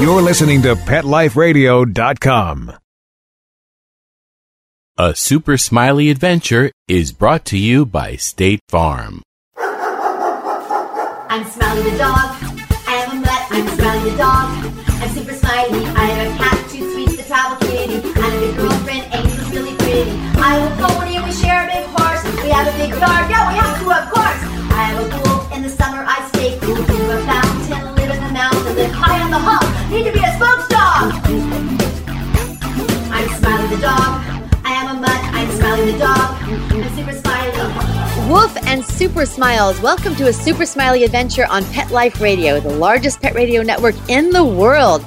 You're listening to PetLifeRadio.com. A Super Smiley Adventure is brought to you by State Farm. I'm Smiley the dog. I am a mutt. I'm Smiley the dog. I'm super smiley. I have a cat, two sweets, the travel kitty. I'm a good girlfriend, and he's really pretty. I have a pony, and we share a big horse. We have a big yard. Yeah, we have to, of course. Dog. I am a mutt. I'm the dog. I'm super. Woof and Super Smiles. Welcome to a Super Smiley adventure on Pet Life Radio, the largest pet radio network in the world.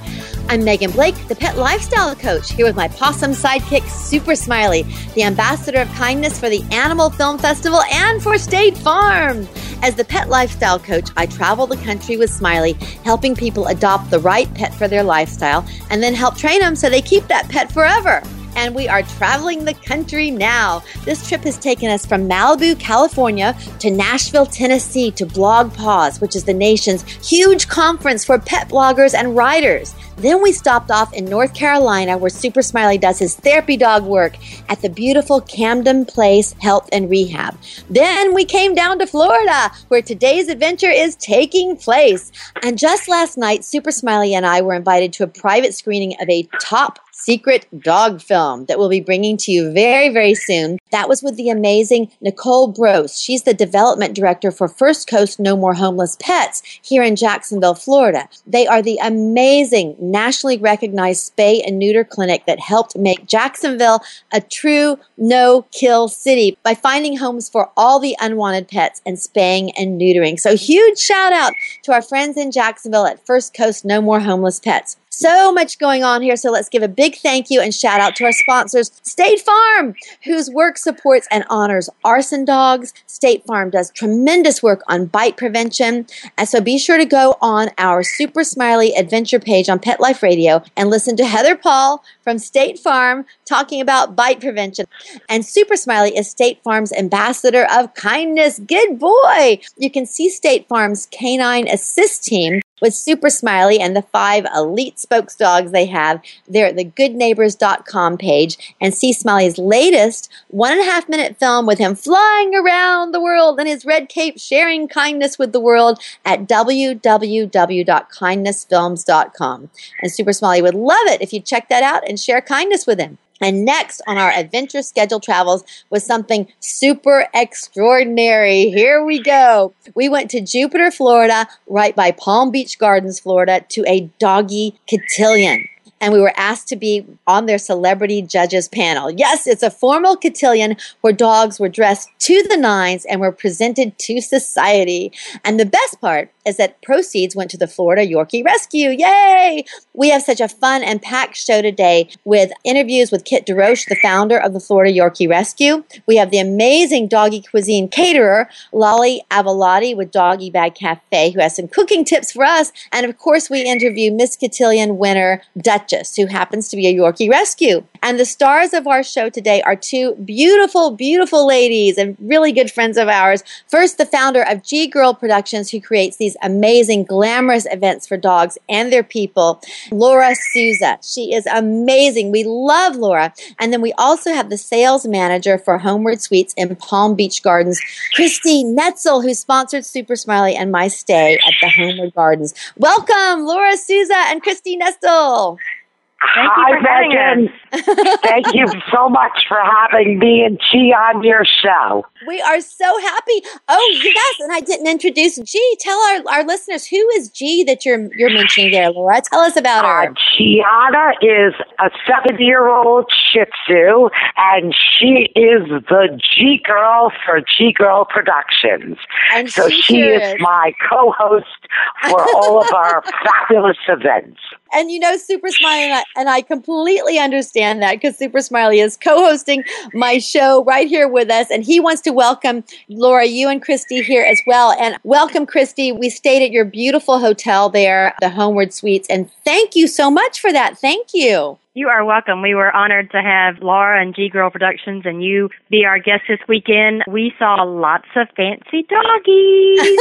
I'm Megan Blake, the pet lifestyle coach, here with my possum sidekick, Super Smiley, the ambassador of kindness for the Animal Film Festival and for State Farm. As the pet lifestyle coach, I travel the country with Smiley, helping people adopt the right pet for their lifestyle and then help train them so they keep that pet forever and we are traveling the country now. This trip has taken us from Malibu, California to Nashville, Tennessee to BlogPaws, which is the nation's huge conference for pet bloggers and writers. Then we stopped off in North Carolina where Super Smiley does his therapy dog work at the beautiful Camden Place Health and Rehab. Then we came down to Florida where today's adventure is taking place. And just last night, Super Smiley and I were invited to a private screening of a top secret dog film that we'll be bringing to you very, very soon. That was with the amazing Nicole Brose. She's the development director for First Coast No More Homeless Pets here in Jacksonville, Florida. They are the amazing nationally recognized spay and neuter clinic that helped make Jacksonville a true no kill city by finding homes for all the unwanted pets and spaying and neutering. So huge shout out to our friends in Jacksonville at First Coast No More Homeless Pets. So much going on here. So let's give a big thank you and shout out to our sponsors, State Farm, whose work supports and honors arson dogs. State Farm does tremendous work on bite prevention. And so be sure to go on our Super Smiley adventure page on Pet Life Radio and listen to Heather Paul from State Farm talking about bite prevention. And Super Smiley is State Farm's ambassador of kindness. Good boy. You can see State Farm's canine assist team with Super Smiley and the five elite spokes dogs they have there at the goodneighbors.com page and see Smiley's latest one and a half minute film with him flying around the world in his red cape sharing kindness with the world at www.kindnessfilms.com. And Super Smiley would love it if you check that out and share kindness with him. And next on our adventure schedule travels was something super extraordinary. Here we go. We went to Jupiter, Florida, right by Palm Beach Gardens, Florida, to a doggy cotillion and we were asked to be on their celebrity judges panel. Yes, it's a formal cotillion where dogs were dressed to the nines and were presented to society. And the best part is that proceeds went to the Florida Yorkie Rescue. Yay! We have such a fun and packed show today with interviews with Kit DeRoche, the founder of the Florida Yorkie Rescue. We have the amazing doggy cuisine caterer, Lolly Avalotti with Doggy Bag Cafe, who has some cooking tips for us. And of course, we interview Miss Cotillion winner, Duchess, who happens to be a Yorkie Rescue. And the stars of our show today are two beautiful, beautiful ladies and really good friends of ours. First, the founder of G Girl Productions, who creates these amazing, glamorous events for dogs and their people, Laura Souza. She is amazing. We love Laura. And then we also have the sales manager for Homewood Suites in Palm Beach Gardens, Christy Netzel, who sponsored Super Smiley and my stay at the Homewood Gardens. Welcome, Laura Souza and Christy Netzel. Thank Hi, you for having Megan. Thank you so much for having me and G on your show. We are so happy. Oh, yes, and I didn't introduce G. Tell our, our listeners who is G that you're you're mentioning there, Laura. Tell us about her. Uh, Gianna is a seven-year-old Shih Tzu, and she is the G girl for G Girl Productions. And so she she is is. my co-host for all of our fabulous events. And you know, Super Smiley and I, and I completely understand that because Super Smiley is co-hosting my show right here with us, and he wants to welcome Laura, you and Christy here as well. And welcome, Christy. We stayed at your beautiful hotel there, the Homewood Suites, and thank you so much for that. Thank you. You are welcome. We were honored to have Laura and G Girl Productions and you be our guest this weekend. We saw lots of fancy doggies.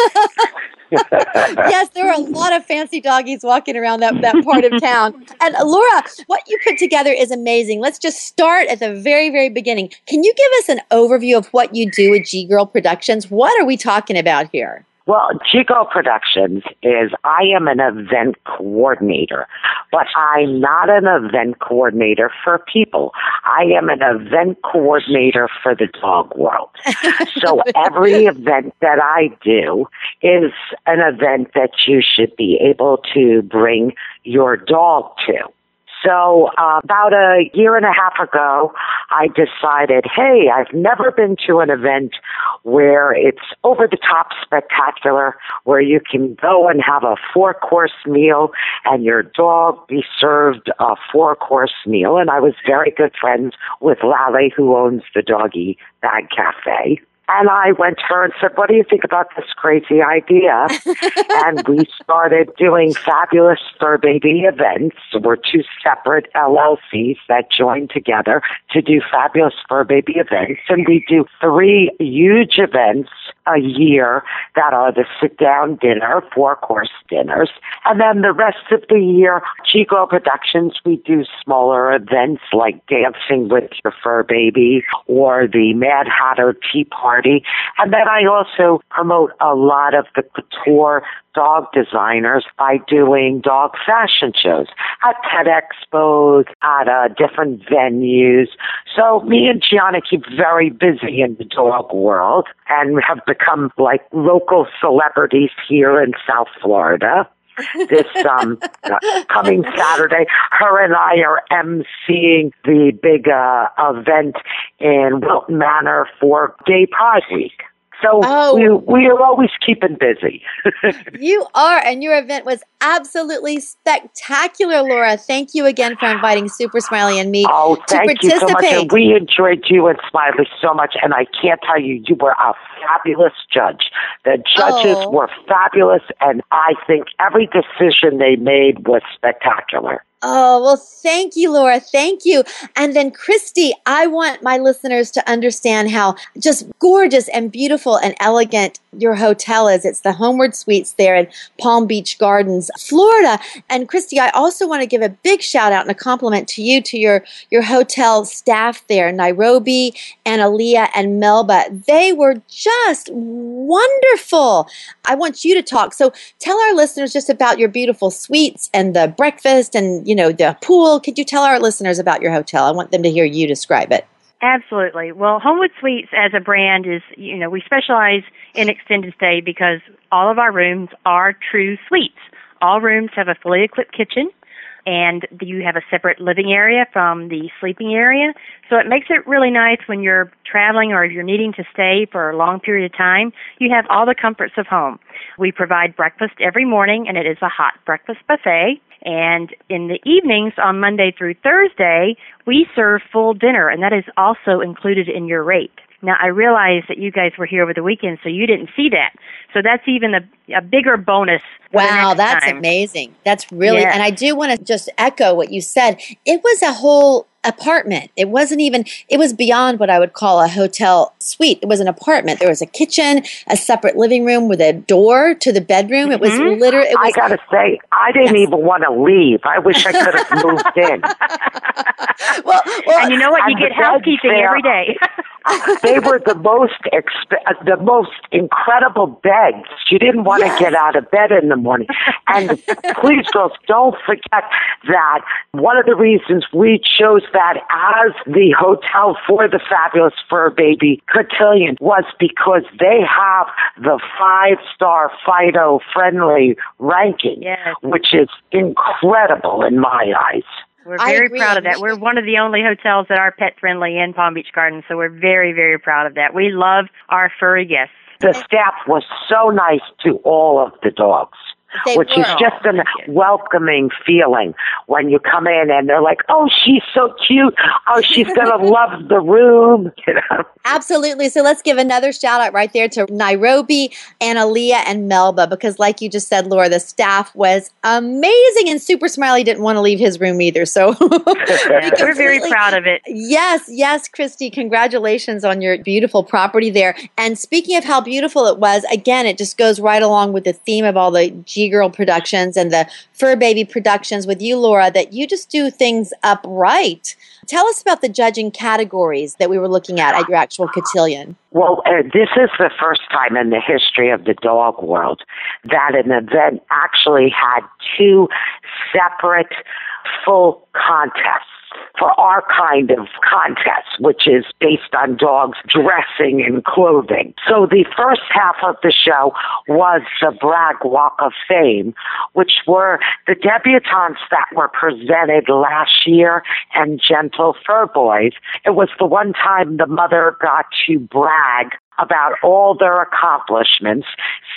yes, there were a lot of fancy doggies walking around that, that part of town. And Laura, what you put together is amazing. Let's just start at the very, very beginning. Can you give us an overview of what you do with G Girl Productions? What are we talking about here? Well, G Girl Productions is I am an event coordinator, but I'm not an event coordinator for people. I am an event coordinator for the dog world. so every event that I do is an event that you should be able to bring your dog to. So uh, about a year and a half ago, I decided, hey, I've never been to an event where it's over the top spectacular, where you can go and have a four course meal and your dog be served a four course meal. And I was very good friends with Lally, who owns the Doggy Bag Cafe. And I went to her and said, What do you think about this crazy idea? and we started doing fabulous fur baby events. We're two separate LLCs that joined together to do fabulous fur baby events. And we do three huge events a year that are the sit down dinner, four course dinners. And then the rest of the year, G Girl Productions, we do smaller events like dancing with your fur baby or the Mad Hatter Tea Party. And then I also promote a lot of the couture dog designers by doing dog fashion shows at pet expos, at uh, different venues. So me and Gianna keep very busy in the dog world and have become like local celebrities here in South Florida. This um coming Saturday. Her and I are emceeing the big uh event in Wilton Manor for Gay Pride Week. So Oh. we we are always keeping busy. You are, and your event was absolutely spectacular, Laura. Thank you again for inviting Super Smiley and me Oh, to thank you so much. participate. And we enjoyed you and Smiley so much. And I can't tell you, you were a fabulous judge. The judges Oh. were fabulous. And I think every decision they made was spectacular. Oh, well, thank you, Laura. Thank you. And then, Christy, I want my listeners to understand how just gorgeous and beautiful and elegant your hotel is. It's the Homewood Suites there in Palm Beach Gardens, Florida. And Christy, I also want to give a big shout out and a compliment to you, to your, your hotel staff there, Nairobi and Aaliyah and Melba. They were just wonderful. I want you to talk. So tell our listeners just about your beautiful suites and the breakfast and, you know, the pool. Could you tell our listeners about your hotel? I want them to hear you describe it. Absolutely. Well, Homewood Suites as a brand is, you know, we specialize in extended stay because all of our rooms are true suites. All rooms have a fully equipped kitchen and you have a separate living area from the sleeping area. So it makes it really nice when you're traveling or you're needing to stay for a long period of time. You have all the comforts of home. We provide breakfast every morning and it is a hot breakfast buffet. And in the evenings on Monday through Thursday, we serve full dinner and that is also included in your rate. Now I realize that you guys were here over the weekend, so you didn't see that. So that's even a, a bigger bonus. Wow, that's time. amazing. That's really, Yeah. and I do want to just echo what you said. It was a whole apartment. It wasn't even, it was beyond what I would call a hotel suite. It was an apartment. There was a kitchen, a separate living room with a door to the bedroom. It was Mhm. literally, it I got to say, I didn't even want to leave. I wish I could have moved in. well, well, And you know what? You get housekeeping there- every day. they were the most exp- the most incredible beds. You didn't want Yes. to get out of bed in the morning. And please, girls, don't forget that one of the reasons we chose that as the hotel for the fabulous fur baby cotillion was because they have the five star Fido friendly ranking, Yes. which is incredible in my eyes. We're very proud of that. We're one of the only hotels that are pet friendly in Palm Beach Gardens, so we're very, very proud of that. We love our furry guests. The staff was so nice to all of the dogs. They which is just a welcoming feeling when you come in and they're like, oh, she's so cute. Oh, she's going to love the room. You know? Absolutely. So let's give another shout out right there to Nairobi, Analia, and Melba because, like you just said, Laura, the staff was amazing and Super Smiley didn't want to leave his room either. So we're very proud of it. Yes, yes, Christy. Congratulations on your beautiful property there. And speaking of how beautiful it was, again, it just goes right along with the theme of all the G Girl productions and the Fur Baby productions with you, Laura, that you just do things upright. Tell us about the judging categories that we were looking at at your actual cotillion. Well, uh, this is the first time in the history of the dog world that an event actually had two separate full contests for our kind of contest, which is based on dogs dressing and clothing. So the first half of the show was the Brag Walk of Fame, which were the debutantes that were presented last year and Gentle Fur Boys. It was the one time the mother got to brag about all their accomplishments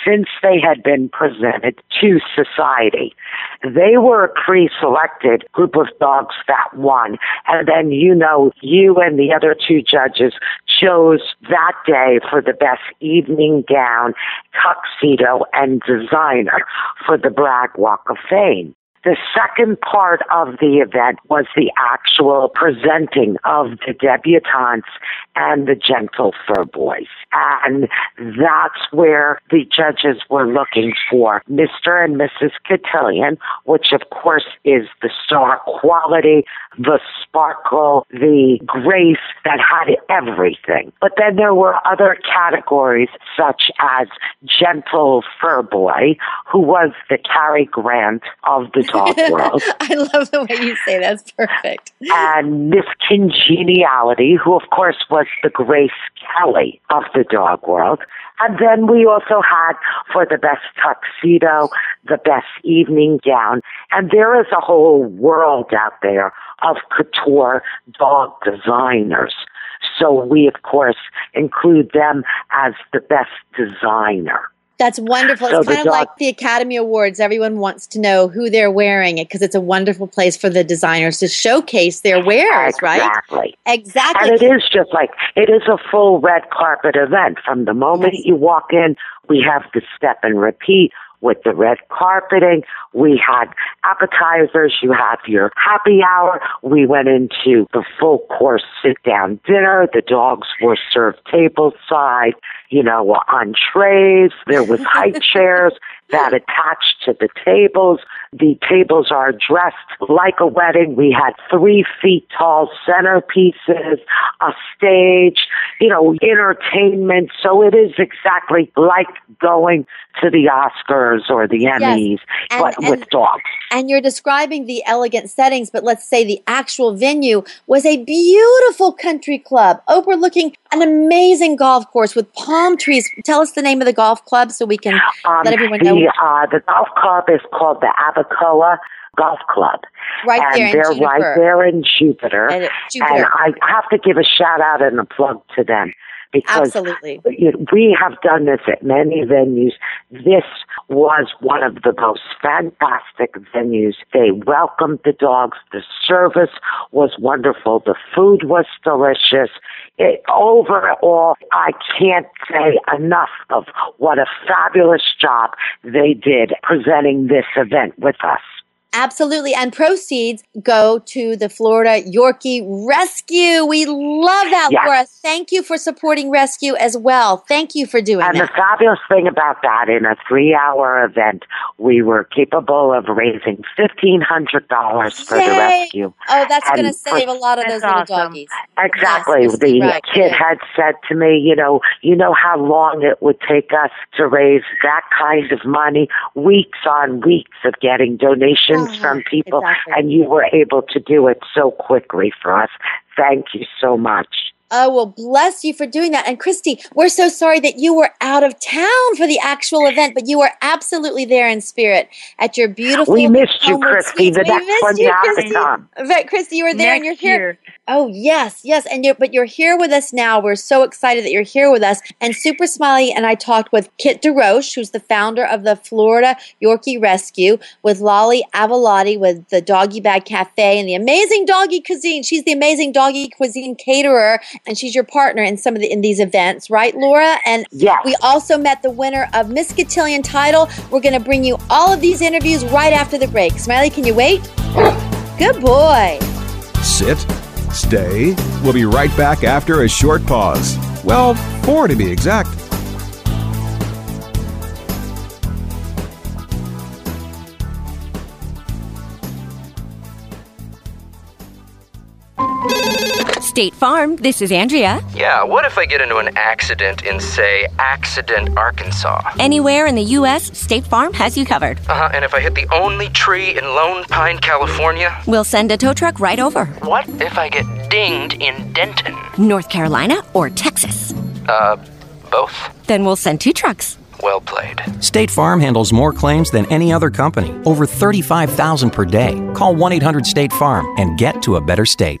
since they had been presented to society. They were a pre-selected group of dogs that won. And then, you know, you and the other two judges chose that day for the best evening gown, tuxedo, and designer for the Brag Walk of Fame. The second part of the event was the actual presenting of the debutantes and the gentle fur boys. And that's where the judges were looking for Mr. and Mrs. Cotillion, which of course is the star quality, the sparkle, the grace that had everything. But then there were other categories such as gentle fur boy, who was the Cary Grant of the world. I love the way you say that's perfect. And Miss Congeniality, who of course was the Grace Kelly of the dog world. And then we also had for the best tuxedo, the best evening gown. And there is a whole world out there of couture dog designers. So we, of course, include them as the best designer. That's wonderful. So it's kind of dog- like the Academy Awards. Everyone wants to know who they're wearing it because it's a wonderful place for the designers to showcase their wares, exactly. right? Exactly. Exactly. And it is just like, it is a full red carpet event. From the moment yes. you walk in, we have to step and repeat with the red carpeting. We had appetizers. You have your happy hour. We went into the full course sit down dinner. The dogs were served table side, you know, on trays. There was high chairs that attached to the tables. The tables are dressed like a wedding. We had three feet tall centerpieces, a stage, you know, entertainment. So it is exactly like going to the Oscars or the Emmys, yes. but and, with dogs. And you're describing the elegant settings, but let's say the actual venue was a beautiful country club overlooking an amazing golf course with palm trees. Tell us the name of the golf club so we can um, let everyone know. The, uh, the golf club is called the Abacoa Golf Club. Right and there they're right there in Jupiter. And, Jupiter. and I have to give a shout out and a plug to them because Absolutely. we have done this at many venues. This was one of the most fantastic venues. They welcomed the dogs. The service was wonderful. The food was delicious. It, overall, I can't say enough of what a fabulous job they did presenting this event with us. Absolutely. And proceeds go to the Florida Yorkie Rescue. We love that, yes. Laura. Thank you for supporting Rescue as well. Thank you for doing and that. And the fabulous thing about that, in a three hour event, we were capable of raising $1,500 for Yay. the rescue. Oh, that's going to save a lot of those little awesome. doggies. Exactly. Yes, the right. Kit had said to me, you know, you know how long it would take us to raise that kind of money? Weeks on weeks of getting donations uh-huh. Uh-huh. from people, exactly. and you were able to do it so quickly for us. Thank you so much. Oh, well, bless you for doing that. And Christy, we're so sorry that you were out of town for the actual event, but you were absolutely there in spirit at your beautiful. We missed you, Christy. The We next missed one you, you Christy. But Christy, you were there and you're here. year. Oh yes, yes, and you're but you're here with us now. We're so excited that you're here with us. And Super Smiley and I talked with Kit DeRoche, who's the founder of the Florida Yorkie Rescue, with Lolly Avalati with the Doggy Bag Cafe and the amazing doggy cuisine. She's the amazing doggy cuisine caterer, and she's your partner in some of the in these events, right, Laura? And Yes. we also met the winner of Miss Cotillion title. We're going to bring you all of these interviews right after the break. Smiley, can you wait? Good boy. Sit, stay. We'll be right back after a short pause. Well, four to be exact. State Farm, this is Andrea. Yeah, what if I get into an accident in, say, Accident, Arkansas? Anywhere in the U.S., State Farm has you covered. Uh huh, and if I hit the only tree in Lone Pine, California? We'll send a tow truck right over. What if I get dinged in Denton? North Carolina or Texas. Uh, both? Then we'll send two trucks. Well played. State Farm handles more claims than any other company, over 35,000 per day. Call 1 800 State Farm and get to a better state.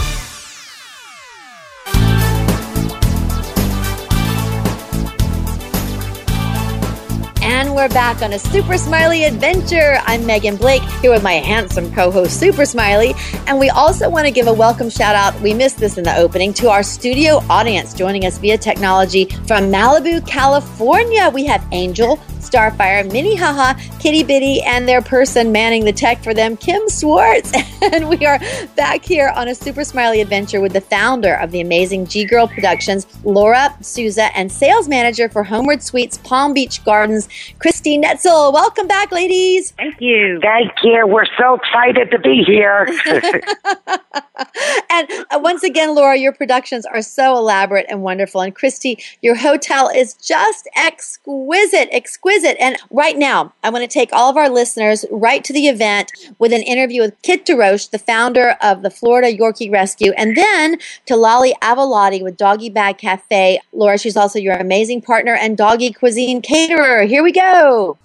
we're back on a super smiley adventure. I'm Megan Blake here with my handsome co host, Super Smiley. And we also want to give a welcome shout out. We missed this in the opening to our studio audience joining us via technology from Malibu, California. We have Angel, Starfire, Minnie Haha, Kitty Bitty, and their person manning the tech for them, Kim Swartz. And we are back here on a super smiley adventure with the founder of the amazing G Girl Productions, Laura Souza, and sales manager for Homewood Suites Palm Beach Gardens, Christine Netzel. Welcome back, ladies. Thank you. Thank you. We're so excited to be here. again, Laura, your productions are so elaborate and wonderful. And Christy, your hotel is just exquisite, exquisite. And right now, I want to take all of our listeners right to the event with an interview with Kit DeRoche, the founder of the Florida Yorkie Rescue, and then to Lolly Avalati with Doggy Bag Cafe. Laura, she's also your amazing partner and doggy cuisine caterer. Here we go.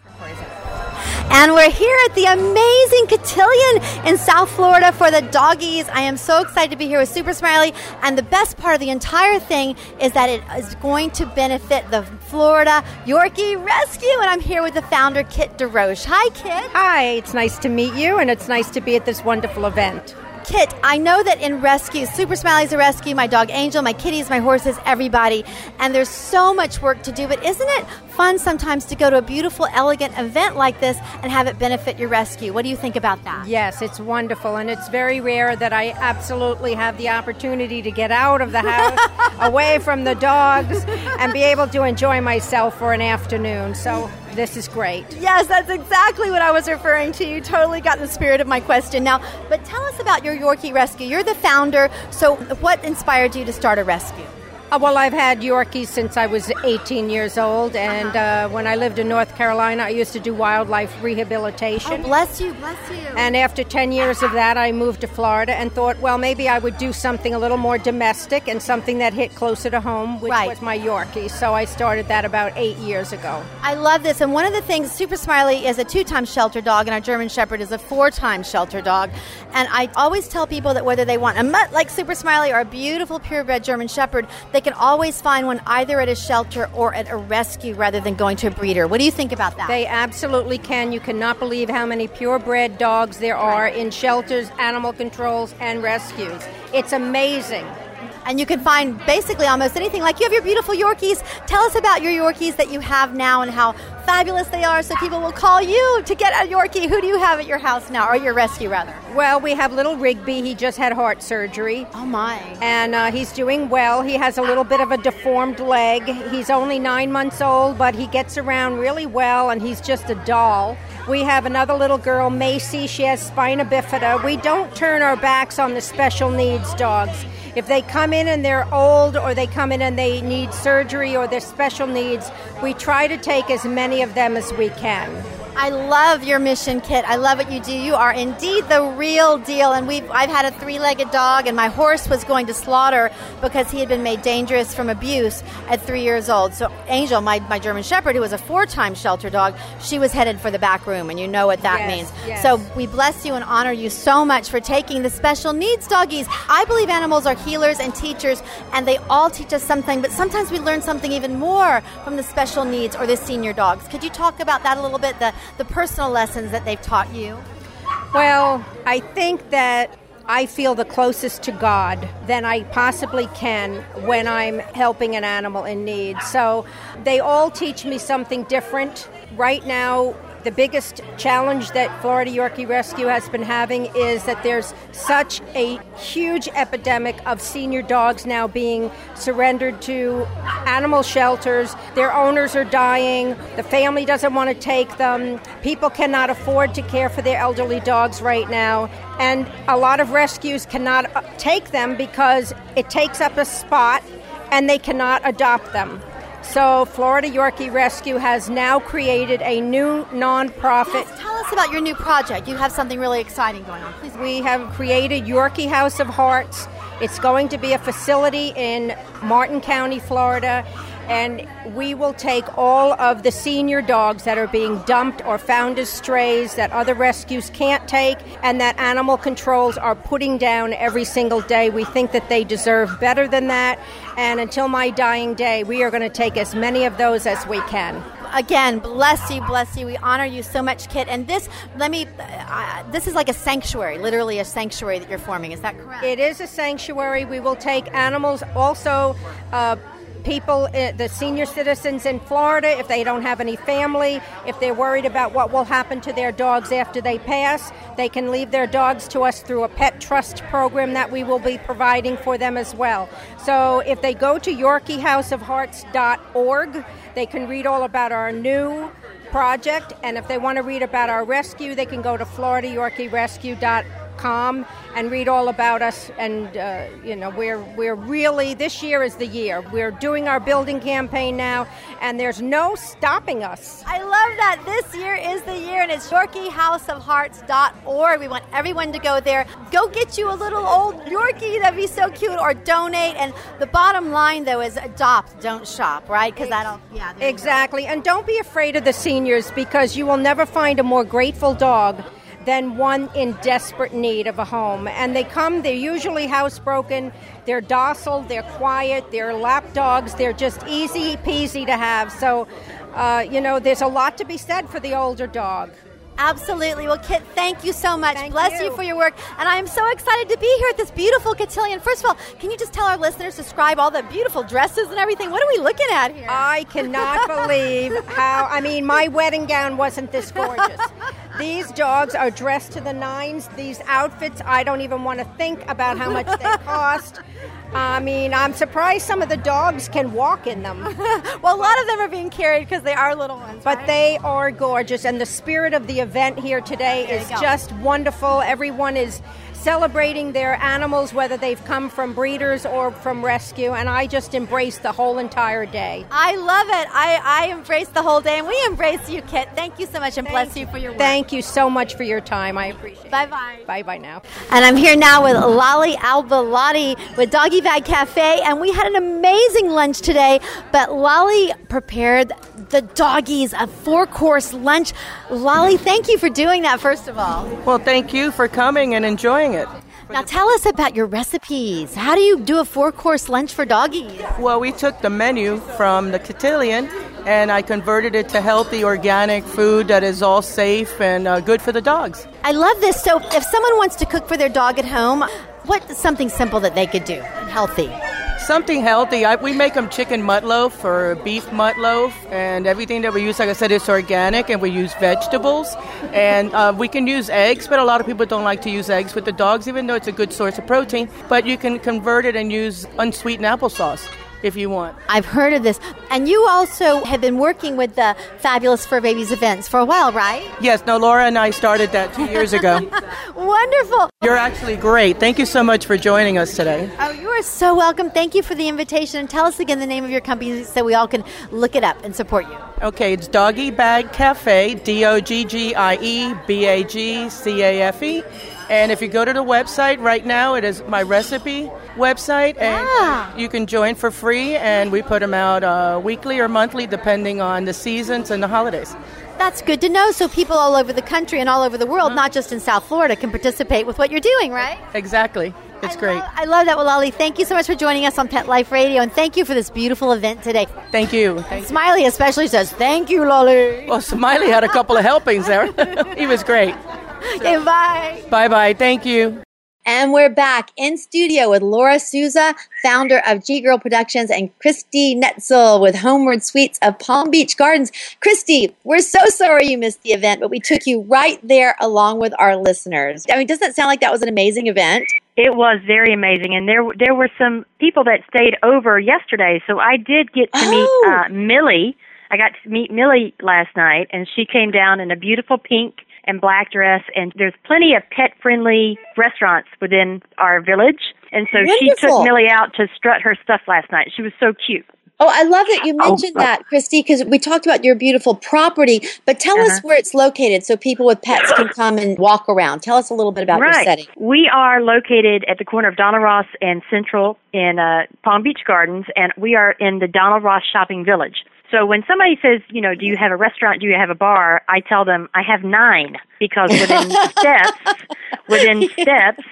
And we're here at the amazing Cotillion in South Florida for the doggies. I am so excited to be here with Super Smiley. And the best part of the entire thing is that it is going to benefit the Florida Yorkie Rescue. And I'm here with the founder, Kit DeRoche. Hi, Kit. Hi, it's nice to meet you, and it's nice to be at this wonderful event. Kit, I know that in rescue, Super Smiley's a rescue, my dog Angel, my kitties, my horses, everybody. And there's so much work to do, but isn't it fun sometimes to go to a beautiful, elegant event like this and have it benefit your rescue? What do you think about that? Yes, it's wonderful, and it's very rare that I absolutely have the opportunity to get out of the house, away from the dogs, and be able to enjoy myself for an afternoon. So this is great. Yes, that's exactly what I was referring to. You totally got the spirit of my question. Now, but tell us about your Yorkie Rescue. You're the founder, so what inspired you to start a rescue? Uh, well, I've had Yorkies since I was 18 years old, and uh, when I lived in North Carolina, I used to do wildlife rehabilitation. Oh, bless you, bless you. And after 10 years of that, I moved to Florida and thought, well, maybe I would do something a little more domestic and something that hit closer to home, which Right. was my Yorkie. So I started that about eight years ago. I love this. And one of the things, Super Smiley is a two time shelter dog, and our German Shepherd is a four time shelter dog. And I always tell people that whether they want a mutt like Super Smiley or a beautiful purebred German Shepherd, they can always find one either at a shelter or at a rescue rather than going to a breeder. What do you think about that? They absolutely can. You cannot believe how many purebred dogs there are in shelters, animal controls, and rescues. It's amazing. And you can find basically almost anything. Like you have your beautiful Yorkies. Tell us about your Yorkies that you have now and how fabulous they are so people will call you to get a Yorkie. Who do you have at your house now, or your rescue rather? Well, we have little Rigby. He just had heart surgery. Oh, my. And uh, he's doing well. He has a little bit of a deformed leg. He's only nine months old, but he gets around really well, and he's just a doll. We have another little girl, Macy. She has spina bifida. We don't turn our backs on the special needs dogs. If they come in and they're old or they come in and they need surgery or they're special needs, we try to take as many of them as we can. I love your mission, Kit. I love what you do. You are indeed the real deal. And we've I've had a three-legged dog, and my horse was going to slaughter because he had been made dangerous from abuse at three years old. So Angel, my, my German Shepherd, who was a four-time shelter dog, she was headed for the back room, and you know what that Yes, means. yes. So we bless you and honor you so much for taking the special needs doggies. I believe animals are healers and teachers, and they all teach us something. But sometimes we learn something even more from the special needs or the senior dogs. Could you talk about that a little bit? The the personal lessons that they've taught you. Well, I think that I feel the closest to God than I possibly can when I'm helping an animal in need. So they all teach me something different. Right now, the biggest challenge that Florida Yorkie Rescue has been having is that there's such a huge epidemic of senior dogs now being surrendered to animal shelters. Their owners are dying. The family doesn't want to take them. People cannot afford to care for their elderly dogs right now. And a lot of rescues cannot uh, take them because it takes up a spot and they cannot adopt them. So, Florida Yorkie Rescue has now created a new nonprofit. Tell us about your new project. You have something really exciting going on. Please. We have created Yorkie House of Hearts. It's going to be a facility in Martin County, Florida, and we will take all of the senior dogs that are being dumped or found as strays that other rescues can't take and that animal controls are putting down every single day. We think that they deserve better than that, and until my dying day, we are going to take as many of those as we can. Again, bless you, bless you. We honor you so much, Kit. And this, let me, uh, this is like a sanctuary, literally a sanctuary that you're forming. Is that correct? It is a sanctuary. We will take animals, also uh, people, uh, the senior citizens in Florida, if they don't have any family, if they're worried about what will happen to their dogs after they pass, they can leave their dogs to us through a pet trust program that we will be providing for them as well. So if they go to YorkieHouseOfHearts.org, they can read all about our new project. And if they want to read about our rescue, they can go to FloridaYorkieRescue.com and read all about us. And uh, you know, we're we're really this year is the year. We're doing our building campaign now, and there's no stopping us. I love that. This year is the year, and it's YorkieHouseOfHearts.org. We want everyone to go there. Go get you a little old Yorkie. That'd be so cute. Or donate. And the bottom line, though, is adopt, don't shop, right? Because that'll, yeah. there you go. Exactly. And don't be afraid of the seniors because you will never find a more grateful dog than one in desperate need of a home. And they come, they're usually housebroken, they're docile, they're quiet, they're lap dogs, they're just easy peasy to have. So, uh, you know, there's a lot to be said for the older dog. Absolutely. Well, Kit, thank you so much. Thank Bless you. you. for your work. And I am so excited to be here at this beautiful cotillion. First of all, can you just tell our listeners, describe all the beautiful dresses and everything? What are we looking at here? I cannot believe how, I mean, my wedding gown wasn't this gorgeous. These dogs are dressed to the nines. These outfits, I don't even want to think about how much they cost. I mean, I'm surprised some of the dogs can walk in them. well, a lot of them are being carried because they are little ones. But right? they are gorgeous, and the spirit of the event here today There is just wonderful. Everyone is celebrating their animals, whether they've come from breeders or from rescue, and I just embrace the whole entire day. I love it. I, I embrace the whole day, and we embrace you, Kit. Thank you so much, and bless you for your work. Thank you so much for your time. I appreciate it. Bye bye. Bye bye now. And I'm here now with Lolly Albalotti with Doggy Bag Cafe, and we had an amazing lunch today. But Lolly prepared the doggies a four course lunch. Lolly, thank you for doing that, first of all. Well, thank you for coming and enjoying it. Now, tell us about your recipes. How do you do a four course lunch for doggies? Well, we took the menu from the cotillion and I converted it to healthy, organic food that is all safe and uh, good for the dogs. I love this. So, if someone wants to cook for their dog at home, what's something simple that they could do healthy? something healthy. I, we make them chicken meatloaf or beef meatloaf, and everything that we use, like I said, is organic, and we use vegetables. And uh, we can use eggs, but a lot of people don't like to use eggs with the dogs, even though it's a good source of protein. But you can convert it and use unsweetened applesauce if you want. I've heard of this. And you also have been working with the Fabulous Fur Babies events for a while, right? Yes, no, Laura and I started that two years ago. Wonderful. You're actually great. Thank you so much for joining us today. Oh, you are so welcome. Thank you for the invitation. And tell us again the name of your company so we all can look it up and support you. Okay, it's Doggy Bag Cafe, D O G G I E B A G C A F E. And if you go to the website right now, it is my recipe website, and Ah. you can join for free. And we put them out uh, weekly or monthly, depending on the seasons and the holidays. That's good to know so people all over the country and all over the world, not just in South Florida, can participate with what you're doing, right? Exactly. It's great. I love that, Walali. Thank you so much for joining us on Pet Life Radio, and thank you for this beautiful event today. Thank you. Smiley especially says, Thank you, Lolly. Well, Smiley had a couple of helpings there. he was great. Okay, bye. Bye bye. Thank you. And we're back in studio with Laura Souza, founder of G Girl Productions, and Christy Netzel with Homewood Suites of Palm Beach Gardens. Christy, we're so sorry you missed the event, but we took you right there along with our listeners. I mean, doesn't that sound like that was an amazing event? It was very amazing, and there there were some people that stayed over yesterday. So I did get to meet uh, Millie. I got to meet Millie last night, and she came down in a beautiful pink and black dress. And there's plenty of pet friendly restaurants within our village, and so she took Millie out to strut her stuff last night. She was so cute. Oh, I love that you mentioned that, Christy, because we talked about your beautiful property, but tell us Uh-huh. where it's located so people with pets can come and walk around. Tell us a little bit about your setting. We are located at the corner of Donald Ross and Central in uh, Palm Beach Gardens, and we are in the Donald Ross Shopping Village. So when somebody says, you know, do you have a restaurant? Do you have a bar? I tell them I have nine because within steps, within steps,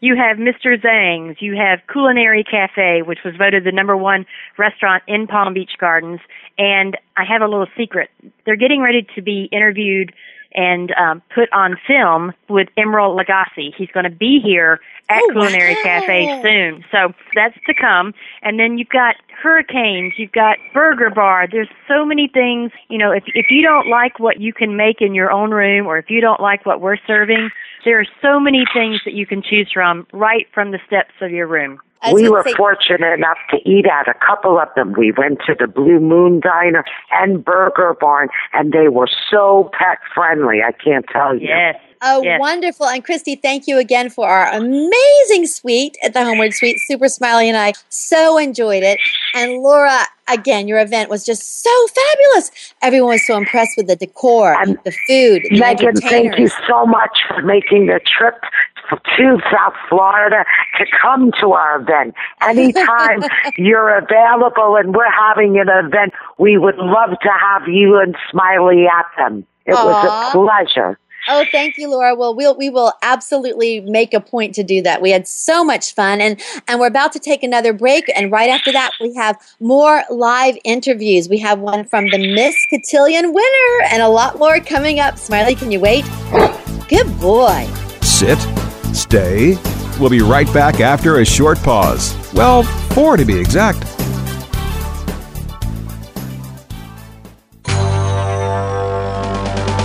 you have Mr. Zhang's, you have Culinary Cafe, which was voted the number one restaurant in Palm Beach Gardens, and I have a little secret. They're getting ready to be interviewed and um, put on film with Emeril Lagasse. He's going to be here at Oh, Culinary wow. Cafe soon. So that's to come. And then you've got hurricanes, you've got Burger Bar. There's so many things. You know, if if you don't like what you can make in your own room, or if you don't like what we're serving, there are so many things that you can choose from right from the steps of your room. We were fortunate enough to eat at a couple of them. We went to the Blue Moon Diner and Burger Barn, and they were so pet friendly. I can't tell you. Yes. Oh, wonderful. And Christy, thank you again for our amazing suite at the Homewood Suite. Super Smiley and I so enjoyed it. And Laura, again, your event was just so fabulous. Everyone was so impressed with the decor, and the food, the Megan, thank you so much for making the trip to South Florida to come to our event. Anytime you're available and we're having an event, we would love to have you and Smiley at them. It was a pleasure. Oh, thank you, Laura. Well, we'll we will absolutely make a point to do that. We had so much fun, and and we're about to take another break. And right after that, we have more live interviews. We have one from the Miss Cotillion winner, and a lot more coming up. Smiley, can you wait? Good boy. Sit, stay. We'll be right back after a short pause. Well, four to be exact.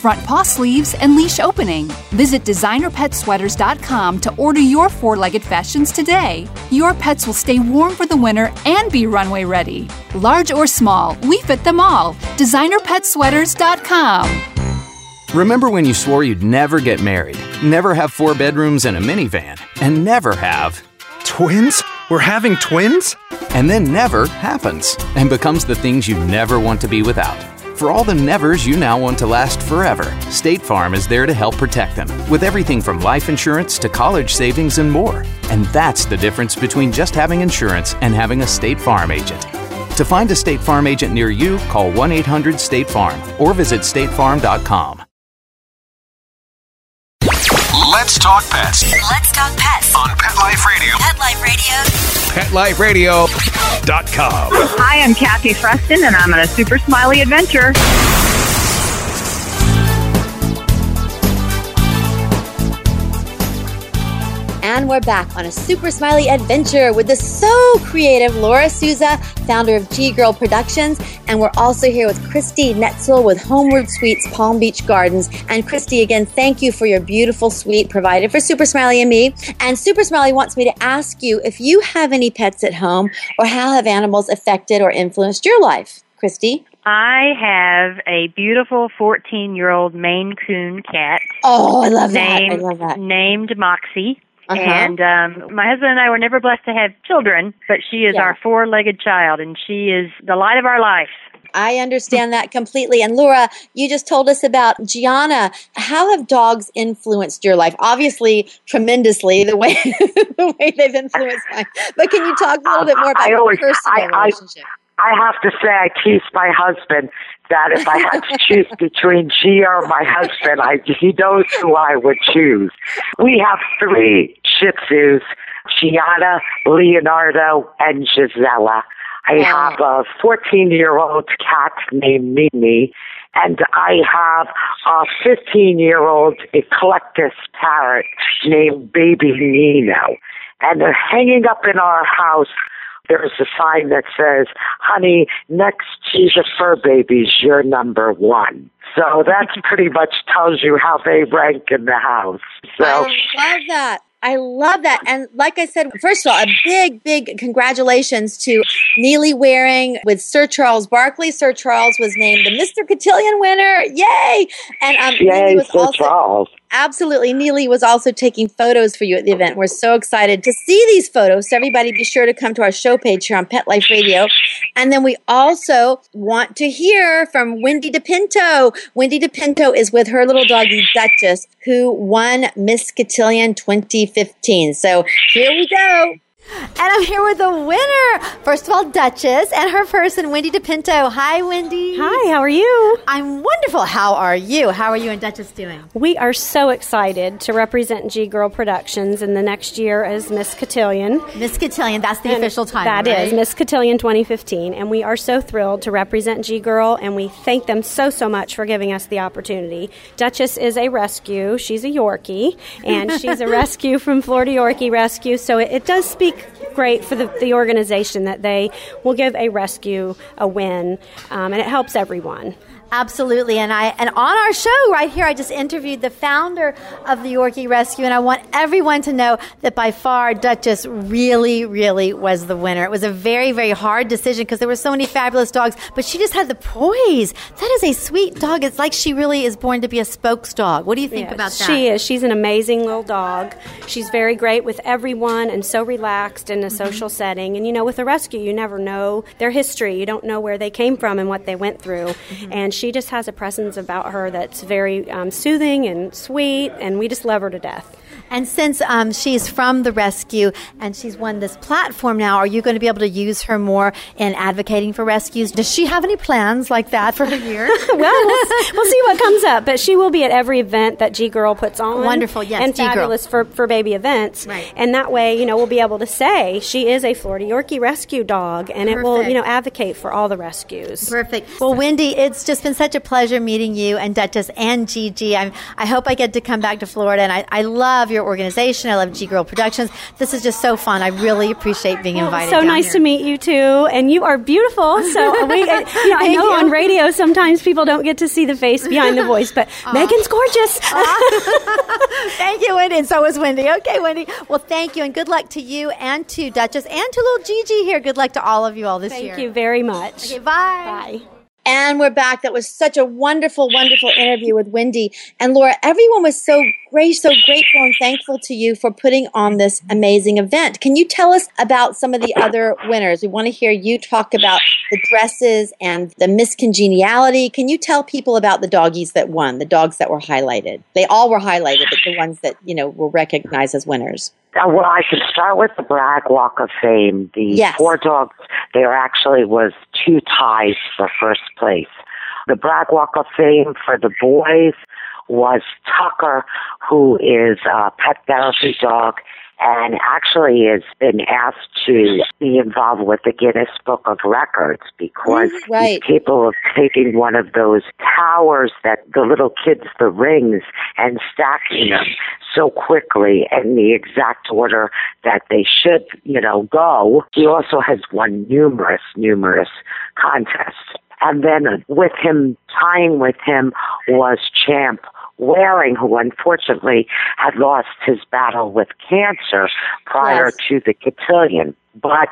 front paw sleeves, and leash opening. Visit designerpetsweaters.com to order your four legged fashions today. Your pets will stay warm for the winter and be runway ready. Large or small, we fit them all. DesignerPetSweaters.com. Remember when you swore you'd never get married, never have four bedrooms and a minivan, and never have. Twins? We're having twins? And then never happens and becomes the things you never want to be without. For all the nevers you now want to last forever, State Farm is there to help protect them with everything from life insurance to college savings and more. And that's the difference between just having insurance and having a State Farm agent. To find a State Farm agent near you, call 1 800 State Farm or visit statefarm.com. talk pets Let's talk pets on Pet Life Radio. Pet Life Radio. PetLifeRadio.com. Hi, I'm Kathy Freston, and I'm on a super smiley adventure. And we're back on a super smiley adventure with the so creative Laura Souza, founder of G Girl Productions. And we're also here with Christy Netzel with Homewood Suites Palm Beach Gardens. And Christy, again, thank you for your beautiful suite provided for Super Smiley and me. And Super Smiley wants me to ask you if you have any pets at home or how have animals affected or influenced your life? Christy? I have a beautiful 14 year old Maine Coon cat. Oh, I love that. I love that. Named Moxie. Uh-huh. And um, my husband and I were never blessed to have children, but she is Yeah. our four legged child, and she is the light of our life. I understand that completely. And Laura, you just told us about Gianna. How have dogs influenced your life? Obviously, tremendously, the way the way they've influenced mine. But can you talk a little bit more about I your always, personal I, I, relationship? I have to say, I tease my husband that if I had to choose between she or my husband, I, he knows who I would choose. We have three Shih Tzus, Gianna, Leonardo, and Gisela. I have a 14 year old cat named Mimi, and I have a 15 year old eclectus parrot named Baby Nino. And they're hanging up in our house there's a sign that says, honey, next to the fur babies, you're number one. So that pretty much tells you how they rank in the house. So I love that. I love that. And like I said, first of all, a big, big congratulations to Neely Waring with Sir Charles Barkley. Sir Charles was named the Mr. Cotillion winner. Yay! And um, Neely yay, was Sir also Charles. Absolutely. Neely was also taking photos for you at the event. We're so excited to see these photos. So everybody be sure to come to our show page here on Pet Life Radio. And then we also want to hear from Wendy DePinto. Wendy DePinto is with her little doggy Duchess, who won Miss Cotillion 2015. So here we go. And I'm here with the winner. First of all, Duchess and her person, Wendy DePinto. Hi, Wendy. Hi, how are you? I'm wonderful. How are you? How are you and Duchess doing? We are so excited to represent G Girl Productions in the next year as Miss Cotillion. Miss Cotillion, that's the official title, That is right? Miss Cotillion 2015. And we are so thrilled to represent G Girl, and we thank them so, so much for giving us the opportunity. Duchess is a rescue. She's a Yorkie, and she's a rescue from Florida Yorkie Rescue. So it, it does speak great for the, the organization that they will give a rescue a win, um, and it helps everyone. Absolutely, and I and on our show right here, I just interviewed the founder of the Yorkie Rescue, and I want everyone to know that by far Duchess really, really was the winner. It was a very, very hard decision because there were so many fabulous dogs, but she just had the poise. That is a sweet dog. It's like she really is born to be a spokes dog. What do you think Yeah, about that? She is. She's an amazing little dog. She's very great with everyone and so relaxed in a mm-hmm. social setting. And you know, with a rescue, you never know their history. You don't know where they came from and what they went through. Mm-hmm. And she just has a presence about her that's very um, soothing and sweet, and we just love her to death. And since um, she's from the rescue and she's won this platform now, are you going to be able to use her more in advocating for rescues? Does she have any plans like that for her year? well, we'll, we'll see what comes up. But she will be at every event that G Girl puts on. Wonderful, yes, and G-Girl. fabulous for, for baby events. Right. And that way, you know, we'll be able to say she is a Florida Yorkie rescue dog, and it will, you know, advocate for all the rescues. Perfect. Well, Wendy, it's just been such a pleasure meeting you and Duchess and Gigi. I'm, I hope I get to come back to Florida, and I, I love your organization. I love G Girl Productions. This is just so fun. I really appreciate being invited. so down nice here. to meet you too, and you are beautiful. So we, uh, you know, I know you. on radio sometimes people don't get to see the face behind the voice, but Megan's gorgeous. thank you, Wendy. And so is Wendy. Okay, Wendy. Well, thank you, and good luck to you and to Duchess and to little Gigi here. Good luck to all of you all this Thank year. Thank you very much. Okay, bye. Bye. And we're back. That was such a wonderful, wonderful interview with Wendy and Laura. Everyone was so great, so grateful and thankful to you for putting on this amazing event. Can you tell us about some of the other winners? We want to hear you talk about the dresses and the Miss Congeniality. Can you tell people about the doggies that won, the dogs that were highlighted? They all were highlighted, but the ones that, you know, were recognized as winners. Uh, well, I should start with the Bragg Walk of Fame. The Yes. four dogs, there actually was two ties for first place. The Bragg Walk of Fame for the boys was Tucker, who is a pet therapy dog and actually has been asked to be involved with the Guinness Book of Records because mm, Right. he's capable of taking one of those towers that the little kids, the rings, and stacking them so quickly in the exact order that they should, you know, go. He also has won numerous, numerous contests. And then with him, tying with him was Champ Waring, who unfortunately had lost his battle with cancer prior Yes. to the cotillion. But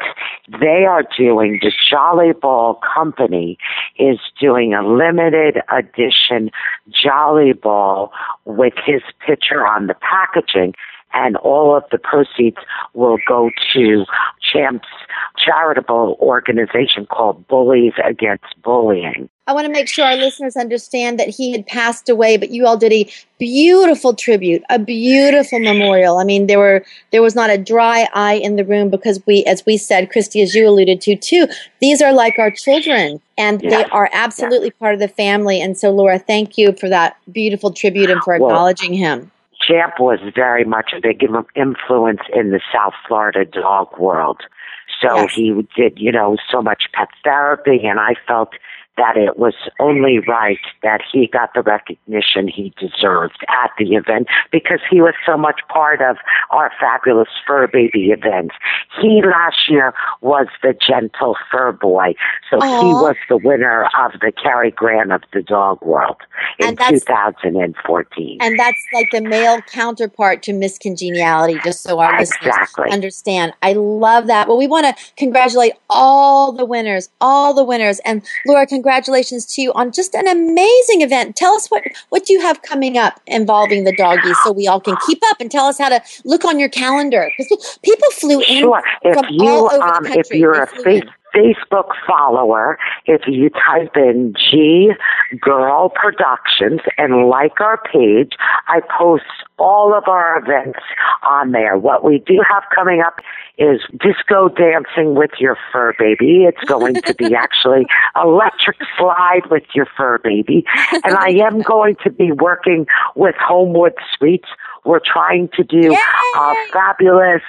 they are doing, the Jolly Ball Company is doing a limited edition Jolly Ball with his picture on the packaging and all of the proceeds will go to Champ's charitable organization called Bullies Against Bullying. I want to make sure our listeners understand that he had passed away, but you all did a beautiful tribute, a beautiful memorial. I mean, there were there was not a dry eye in the room because we, as we said, Christy, as you alluded to too, these are like our children, and they are absolutely part of the family. And so, Laura, thank you for that beautiful tribute and for Well, acknowledging him. Champ was very much a big influence in the South Florida dog world. So he did, you know, so much pet therapy, and I felt that it was only right that he got the recognition he deserved at the event because he was so much part of our fabulous fur baby events. He last year was the gentle fur boy, so he was the winner of the Cary Grant of the dog world in And 2014. And that's like the male counterpart to Miss Congeniality, just so our Exactly. listeners understand. I love that. Well, we want to congratulate all the winners, all the winners. And Laura, congratulations to you on just an amazing event. Tell us what, what you have coming up involving the doggies so we all can keep up and tell us how to look on your calendar. Because people flew in Sure. If from you all over um the if you're a flew face, in. Facebook follower, if you type in G Girl Productions and like our page, I post all of our events on there. What we do have coming up is disco dancing with your fur baby. It's going to be actually electric slide with your fur baby. And I am going to be working with Homewood Suites. We're trying to do a fabulous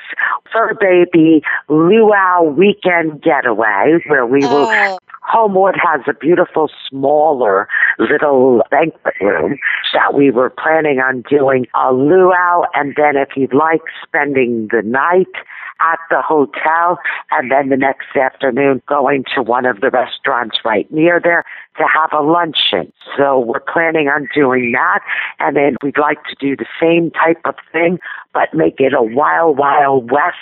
fur baby luau weekend getaway where we will Oh. Homewood has a beautiful smaller little banquet room that we were planning on doing a luau and then if you'd like spending the night at the hotel and then the next afternoon going to one of the restaurants right near there to have a luncheon. So we're planning on doing that and then we'd like to do the same type of thing but make it a wild, wild west.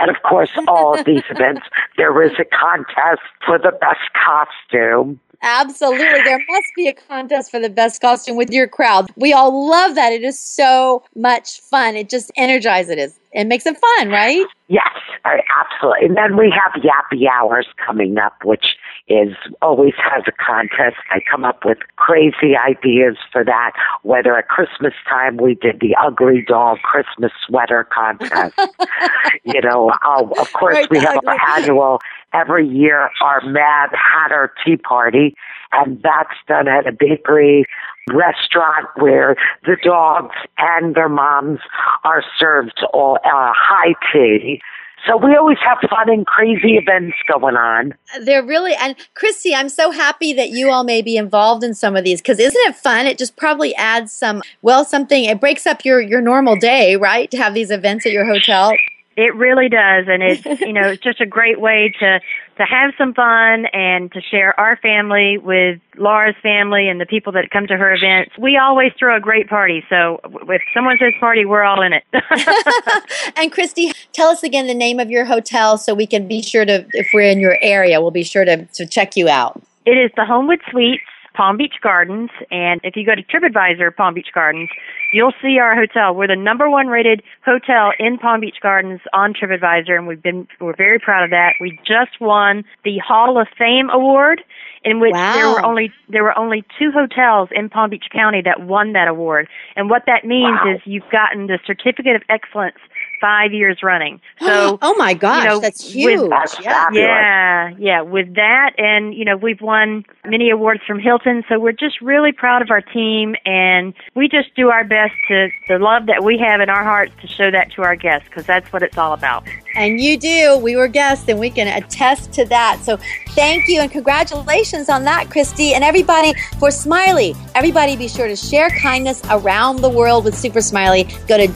And of course, all of these events, there is a contest for the best costume. Absolutely. There must be a contest for the best costume with your crowd. We all love that. It is so much fun. It just energizes it. It makes it fun, right? Yes, absolutely. And then we have Yappy Hours coming up, which is always has a contest. I come up with crazy ideas for that. Whether at Christmas time we did the ugly Doll Christmas sweater contest. you know, uh, of course Right, we have our annual every year our Mad Hatter Tea Party, and that's done at a bakery restaurant where the dogs and their moms are served all uh, high tea. So we always have fun and crazy events going on. They're really, and Christy, I'm so happy that you all may be involved in some of these because isn't it fun? It just probably adds some, well, something, it breaks up your, your normal day, right? To have these events at your hotel. It really does, and it's you know it's just a great way to to have some fun and to share our family with Laura's family and the people that come to her events. We always throw a great party, so if someone says party, we're all in it. And Christy, tell us again the name of your hotel so we can be sure to, if we're in your area, we'll be sure to, to check you out. It is the Homewood Suites, Palm Beach Gardens, and if you go to TripAdvisor Palm Beach Gardens, you'll see our hotel. We're the number one rated hotel in Palm Beach Gardens on TripAdvisor, and we've been we're very proud of that. We just won the Hall of Fame award, in which there were only there were only two hotels in Palm Beach County that won that award. And what that means is you've gotten the certificate of excellence five years running. So, oh my gosh, you know, that's with- huge. That's yeah. yeah, yeah. With that, and you know, we've won many awards from Hilton, so we're just really proud of our team, and we just do our best to the love that we have in our hearts to show that to our guests, because that's what it's all about. And you do. We were guests, and we can attest to that. So thank you and congratulations on that, Christy, and everybody for Smiley. Everybody be sure to share kindness around the world with Super Smiley. Go to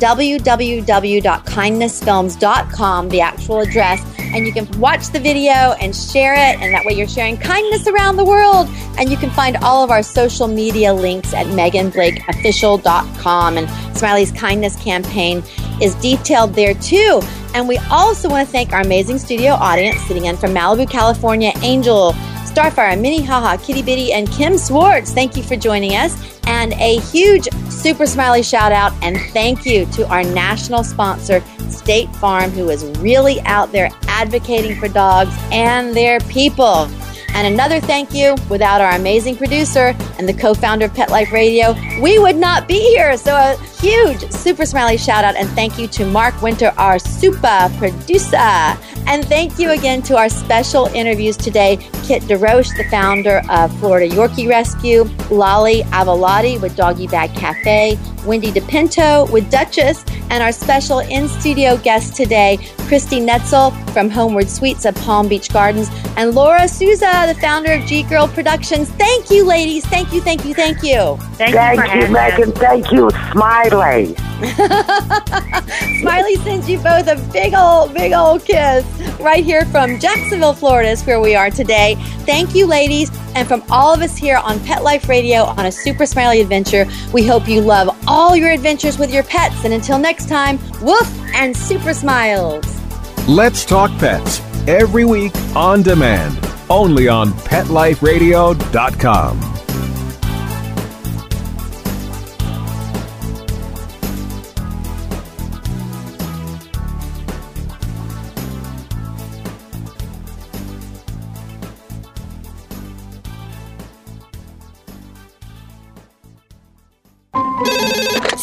www.kindnessfilms.com, the actual address, and you can watch the video and share it. And that way you're sharing kindness around the world. And you can find all of our social media links at meganblakeofficial.com. And Smiley's kindness campaign is detailed there too. And we also want to thank our amazing studio audience sitting in from Malibu, California, Angel, Starfire, Minnie Haha, Kitty Bitty, and Kim Swartz. Thank you for joining us. And a huge super smiley shout out and thank you to our national sponsor, State Farm, who is really out there advocating for dogs and their people. And another thank you without our amazing producer and the co founder of Pet Life Radio, we would not be here. So, a huge super smiley shout out and thank you to Mark Winter, our super producer. And thank you again to our special interviews today Kit DeRoche, the founder of Florida Yorkie Rescue, Lolly Avalati with Doggy Bag Cafe, Wendy DePinto with Duchess, and our special in studio guest today, Christy Netzel from Homewood Suites of Palm Beach Gardens, and Laura Souza, the founder of G Girl Productions. Thank you, ladies. Thank you, thank you, thank you. Thank, Thank you, Megan. Thank you, Smiley. Smiley sends you both a big old, big old kiss right here from Jacksonville, Florida, is where we are today. Thank you, ladies. And from all of us here on Pet Life Radio on a super smiley adventure, we hope you love all your adventures with your pets. And until next time, woof and super smiles. Let's Talk Pets every week on demand, only on PetLifeRadio.com.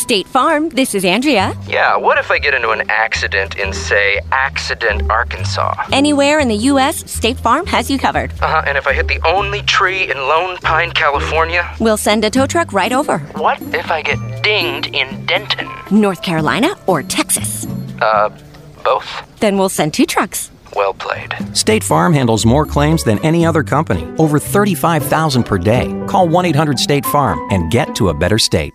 State Farm, this is Andrea. Yeah, what if I get into an accident in, say, Accident, Arkansas? Anywhere in the U.S., State Farm has you covered. Uh huh, and if I hit the only tree in Lone Pine, California? We'll send a tow truck right over. What if I get dinged in Denton? North Carolina or Texas. Uh, both? Then we'll send two trucks. Well played. State Farm handles more claims than any other company, over 35,000 per day. Call 1 800 State Farm and get to a better state.